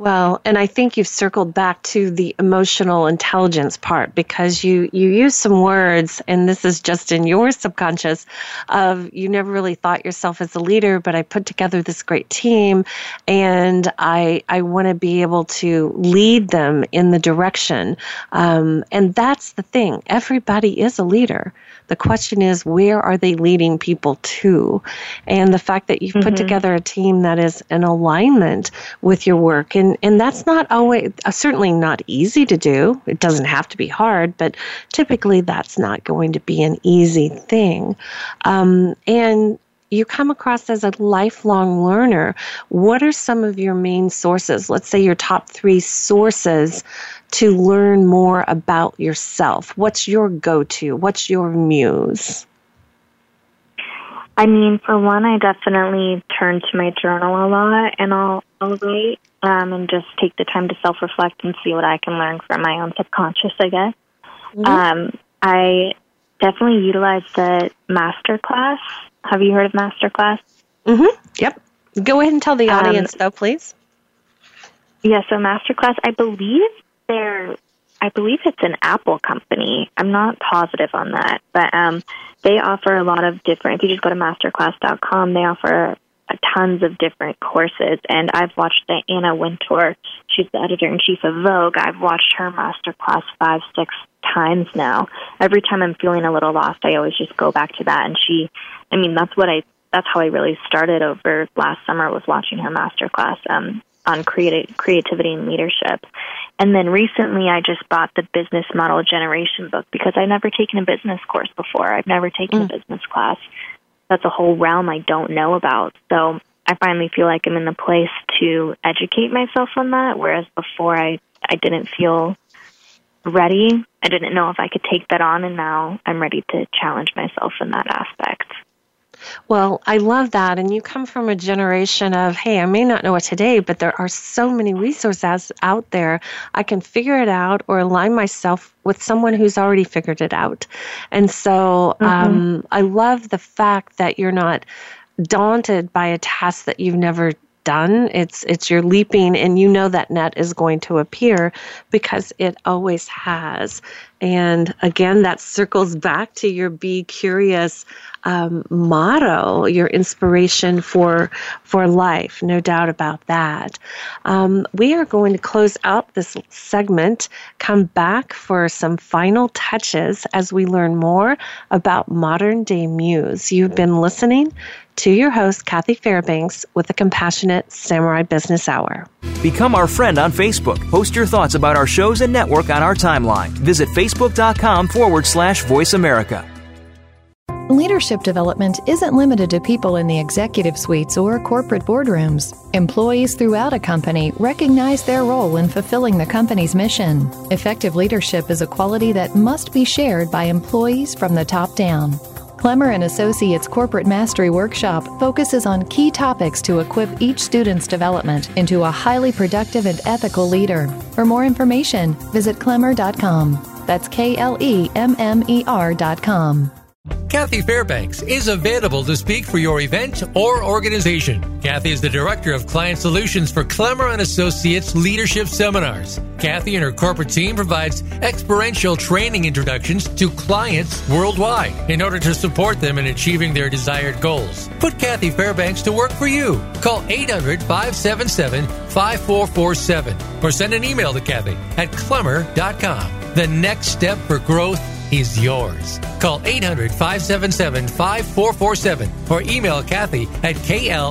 Well, and I think you've circled back to the emotional intelligence part because you you use some words, and this is just in your subconscious of you never really thought yourself as a leader, but I put together this great team, and I I want to be able to lead them in the direction, um, and that's the thing. Everybody is a leader. The question is, where are they leading people to? And the fact that you've mm-hmm. put together a team that is in alignment with your work, and, and that's not always, uh, certainly not easy to do. It doesn't have to be hard, but typically that's not going to be an easy thing. Um, and you come across as a lifelong learner. What are some of your main sources? Let's say your top three sources to learn more about yourself? What's your go to? What's your muse? I mean, for one, I definitely turn to my journal a lot and I'll, I'll write um, and just take the time to self reflect and see what I can learn from my own subconscious, I guess. mm-hmm. um, I definitely utilize the master class. Have you heard of master class? Mm-hmm. Yep. Go ahead and tell the um, audience, um, though, please. Yeah, so Masterclass, I believe they're, I believe it's an Apple company. I'm not positive on that, but um, they offer a lot of different. If you just go to masterclass.com, they offer tons of different courses. And I've watched the Anna Wintour. She's the editor in chief of Vogue. I've watched her masterclass five, six times now. Every time I'm feeling a little lost, I always just go back to that. And she, I mean, that's what I. That's how I really started over last summer was watching her masterclass um, on creati- creativity and leadership. And then recently I just bought the business model generation book because I've never taken a business course before. I've never taken mm. a business class that's a whole realm I don't know about. So I finally feel like I'm in the place to educate myself on that, whereas before I, I didn't feel ready. I didn't know if I could take that on, and now I'm ready to challenge myself in that aspect. Well, I love that. And you come from a generation of, hey, I may not know it today, but there are so many resources out there. I can figure it out or align myself with someone who's already figured it out. And so mm-hmm. um, I love the fact that you're not daunted by a task that you've never done. It's it's you're leaping and you know that net is going to appear because it always has. And again, that circles back to your be curious um, motto, your inspiration for for life. No doubt about that. Um, we are going to close out this segment. Come back for some final touches as we learn more about modern day muse. You've been listening to your host, Kathy Fairbanks, with the Compassionate Samurai Business Hour. Become our friend on Facebook. Post your thoughts about our shows and network on our timeline. Visit facebook.com forward slash voice America. Leadership development isn't limited to people in the executive suites or corporate boardrooms. Employees throughout a company recognize their role in fulfilling the company's mission. Effective leadership is a quality that must be shared by employees from the top down. Klemmer and Associates Corporate Mastery Workshop focuses on key topics to equip each student's development into a highly productive and ethical leader. For more information, visit klemmer.com. That's K L E M M E R.com. Kathy Fairbanks is available to speak for your event or organization. Kathy is the Director of Client Solutions for Klemmer and Associates Leadership Seminars. Kathy and her corporate team provides experiential training introductions to clients worldwide in order to support them in achieving their desired goals. Put Kathy Fairbanks to work for you. Call 800-577-5447 or send an email to Kathy at klemmer.com. The next step for growth is yours. Call 800 577 5447 or email Kathy at KLEMMER.com.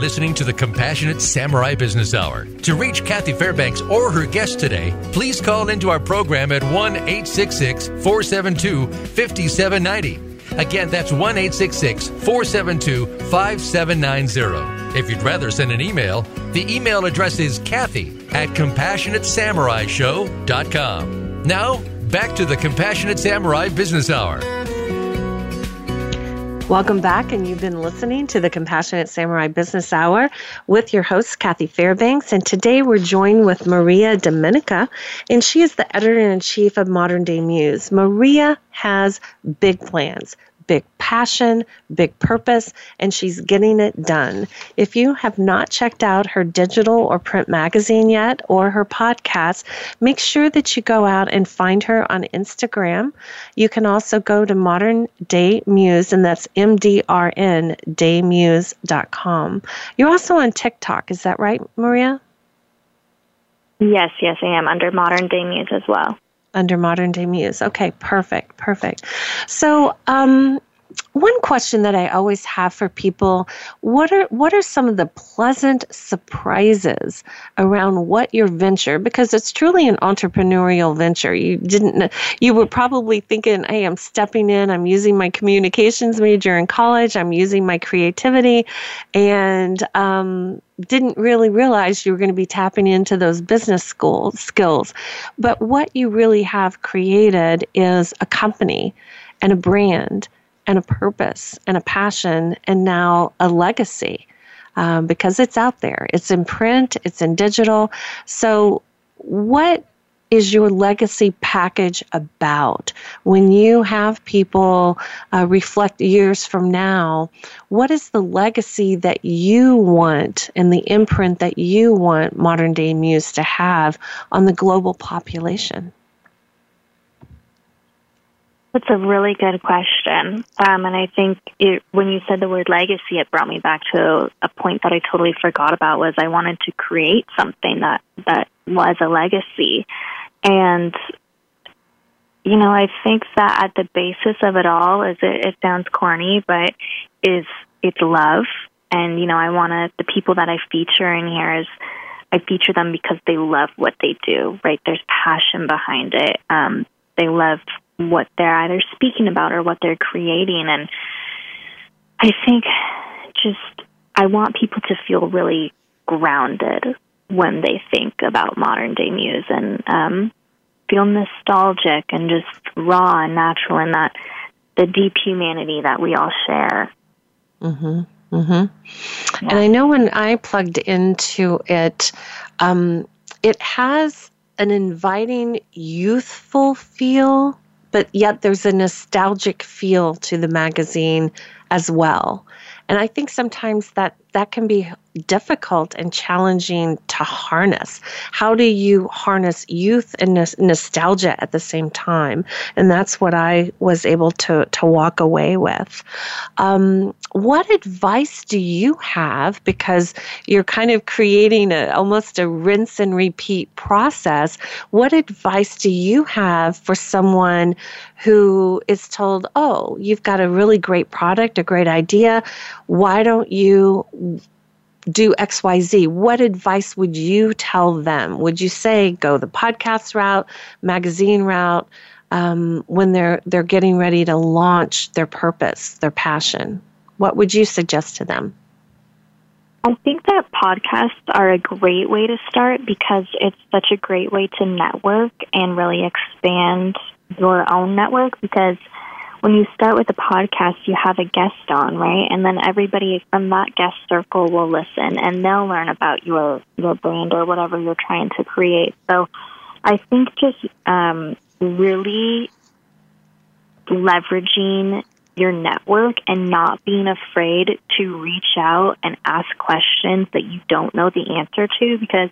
Listening to the Compassionate Samurai Business Hour. To reach Kathy Fairbanks or her guest today, please call into our program at 1 866 472 5790. Again, that's 1 866 472 5790. If you'd rather send an email, the email address is Kathy at CompassionateSamuraiShow.com. Now, back to the Compassionate Samurai Business Hour. Welcome back, and you've been listening to the Compassionate Samurai Business Hour with your host, Kathy Fairbanks. And today we're joined with Maria Domenica, and she is the editor in chief of Modern Day Muse. Maria has big plans, big passion, big purpose, and she's getting it done. If you have not checked out her digital or print magazine yet or her podcast, make sure that you go out and find her on Instagram. You can also go to Modern Day Muse, and that's M D R N daymuse.com. You're also on TikTok, is that right, Maria? Yes, yes, I am under Modern Day Muse as well under modern day muse. Okay, perfect, perfect. So, um, one question that I always have for people: what are what are some of the pleasant surprises around what your venture? Because it's truly an entrepreneurial venture. You didn't. You were probably thinking, "Hey, I'm stepping in. I'm using my communications major in college. I'm using my creativity," and um, didn't really realize you were going to be tapping into those business school skills. But what you really have created is a company and a brand and a purpose and a passion and now a legacy um, because it's out there. It's in print, it's in digital. So, what is your legacy package about? When you have people uh, reflect years from now, what is the legacy that you want and the imprint that you want modern day Muse to have on the global population? That's a really good question. Um, and I think it, when you said the word legacy, it brought me back to a point that I totally forgot about was I wanted to create something that, that was a legacy. And, you know, I think that at the basis of it all is it, it sounds corny, but is it's love. And, you know, I want to, the people that I feature in here is, I feature them because they love what they do, right? There's passion behind it. Um, they love what they're either speaking about or what they're creating. And I think just, I want people to feel really grounded when they think about modern day muse and um, feel nostalgic and just raw and natural in that the deep humanity that we all share. Mm-hmm. Mm-hmm. Yeah. And I know when I plugged into it, um, it has an inviting, youthful feel but yet there's a nostalgic feel to the magazine as well. And I think sometimes that that can be difficult and challenging to harness. How do you harness youth and nostalgia at the same time? And that's what I was able to, to walk away with. Um, what advice do you have? Because you're kind of creating a, almost a rinse and repeat process. What advice do you have for someone who is told, oh, you've got a really great product, a great idea. Why don't you do XYZ, what advice would you tell them? Would you say go the podcast route, magazine route, um, when they're they're getting ready to launch their purpose, their passion? What would you suggest to them? I think that podcasts are a great way to start because it's such a great way to network and really expand your own network because when you start with a podcast, you have a guest on, right? And then everybody from that guest circle will listen and they'll learn about your your brand or whatever you're trying to create. So I think just um, really leveraging your network and not being afraid to reach out and ask questions that you don't know the answer to because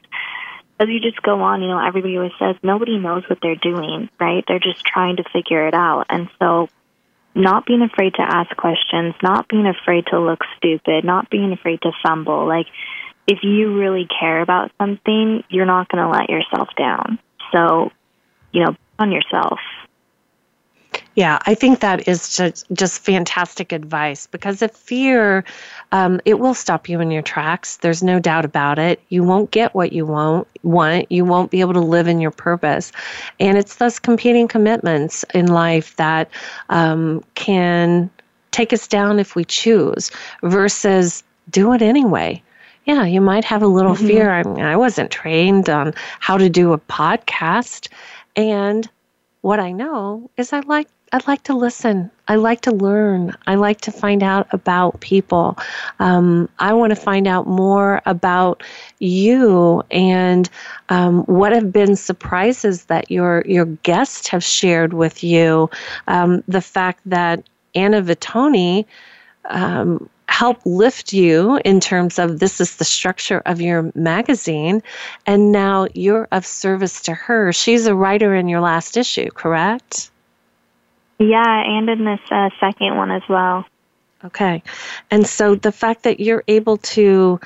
as you just go on, you know, everybody always says nobody knows what they're doing, right? They're just trying to figure it out. And so not being afraid to ask questions, not being afraid to look stupid, not being afraid to fumble. Like, if you really care about something, you're not going to let yourself down. So, you know, on yourself. Yeah, I think that is just, just fantastic advice because if fear, um, it will stop you in your tracks. There's no doubt about it. You won't get what you won't want. You won't be able to live in your purpose, and it's those competing commitments in life that um, can take us down if we choose, versus do it anyway yeah, you might have a little mm-hmm. fear. I, mean, I wasn't trained on how to do a podcast. And what I know is I like I like to listen. I like to learn. I like to find out about people. Um, I want to find out more about you and um, what have been surprises that your your guests have shared with you. Um, the fact that Anna Vittoni um, help lift you in terms of this is the structure of your magazine, and now you're of service to her. She's a writer in your last issue, correct? Yeah, and in this uh, second one as well. Okay. And so the fact that you're able to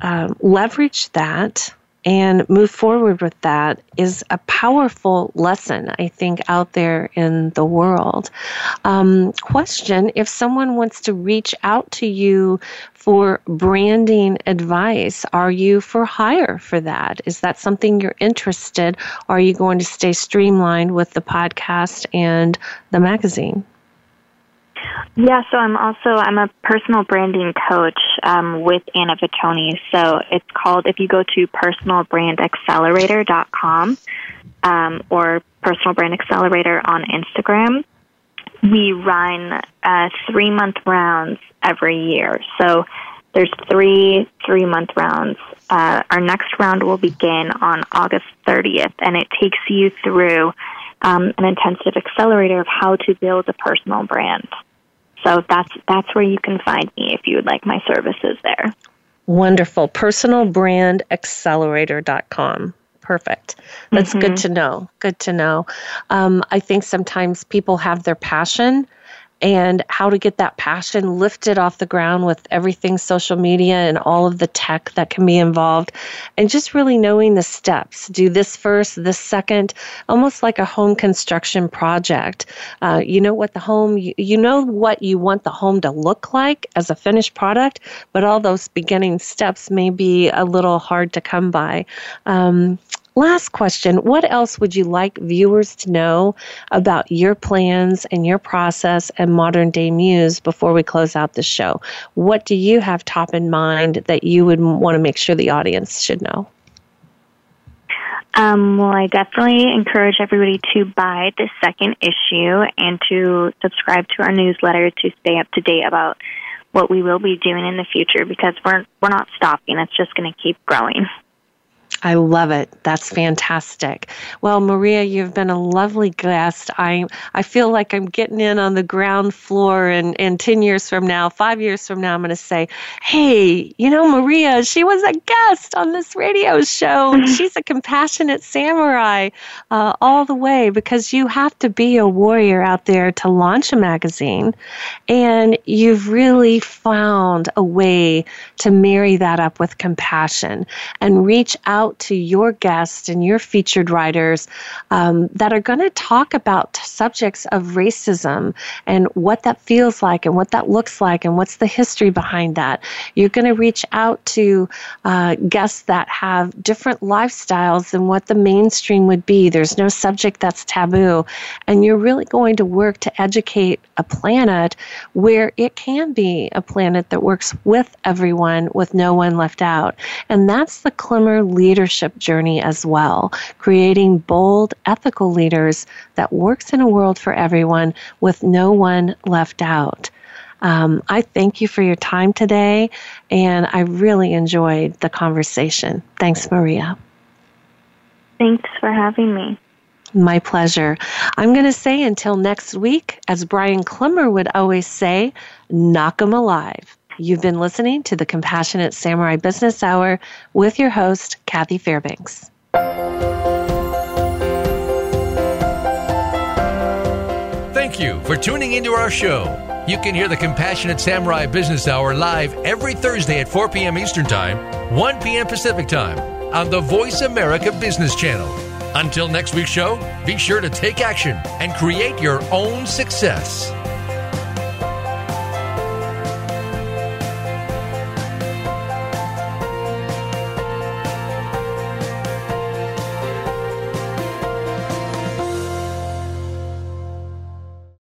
um, leverage that and move forward with that is a powerful lesson, I think, out there in the world. Um, question If someone wants to reach out to you for branding advice, are you for hire for that? Is that something you're interested? Are you going to stay streamlined with the podcast and the magazine? Yeah, so I'm also I'm a personal branding coach um, with Anna Vitoni. So it's called if you go to personalbrandaccelerator.com um, or Personal Brand Accelerator on Instagram, we run uh, three month rounds every year. So there's three three month rounds. Uh, our next round will begin on August 30th, and it takes you through um, an intensive accelerator of how to build a personal brand. So that's that's where you can find me if you would like my services there. Wonderful. Personalbrandaccelerator.com. Perfect. That's mm-hmm. good to know. Good to know. Um, I think sometimes people have their passion and how to get that passion lifted off the ground with everything social media and all of the tech that can be involved. And just really knowing the steps do this first this second almost like a home construction project. Uh, you know what the home you, know what you want the home to look like as a finished product but all those beginning steps may be a little hard to come by. Um, Last question What else would you like viewers to know about your plans and your process and modern day muse before we close out the show? What do you have top in mind that you would want to make sure the audience should know? Um, well, I definitely encourage everybody to buy the second issue and to subscribe to our newsletter to stay up to date about what we will be doing in the future because we're we're not stopping. It's just going to keep growing. I love it. That's fantastic. Well, Maria, you've been a lovely guest. I I feel like I'm getting in on the ground floor and, and 10 years from now, five years from now, I'm going to say, hey, you know, Maria, she was a guest on this radio show. (laughs) She's a compassionate samurai uh, all the way because you have to be a warrior out there to launch a magazine. And you've really found a way to marry that up with compassion and reach out out to your guests and your featured writers um, that are going to talk about subjects of racism and what that feels like and what that looks like and what's the history behind that. You're going to reach out to uh, guests that have different lifestyles than what the mainstream would be. There's no subject that's taboo. And you're really going to work to educate a planet where it can be a planet that works with everyone with no one left out. And that's the Klemmer leader leadership journey as well, creating bold, ethical leaders that works in a world for everyone with no one left out. Um, I thank you for your time today, and I really enjoyed the conversation. Thanks, Maria. Thanks for having me. My pleasure. I'm going to say until next week, as Brian Klemmer would always say, knock 'em alive. You've been listening to the Compassionate Samurai Business Hour with your host, Kathy Fairbanks. Thank you for tuning into our show. You can hear the Compassionate Samurai Business Hour live every Thursday at 4 p.m. Eastern Time, 1 p.m. Pacific Time on the Voice America Business Channel. Until next week's show, be sure to take action and create your own success.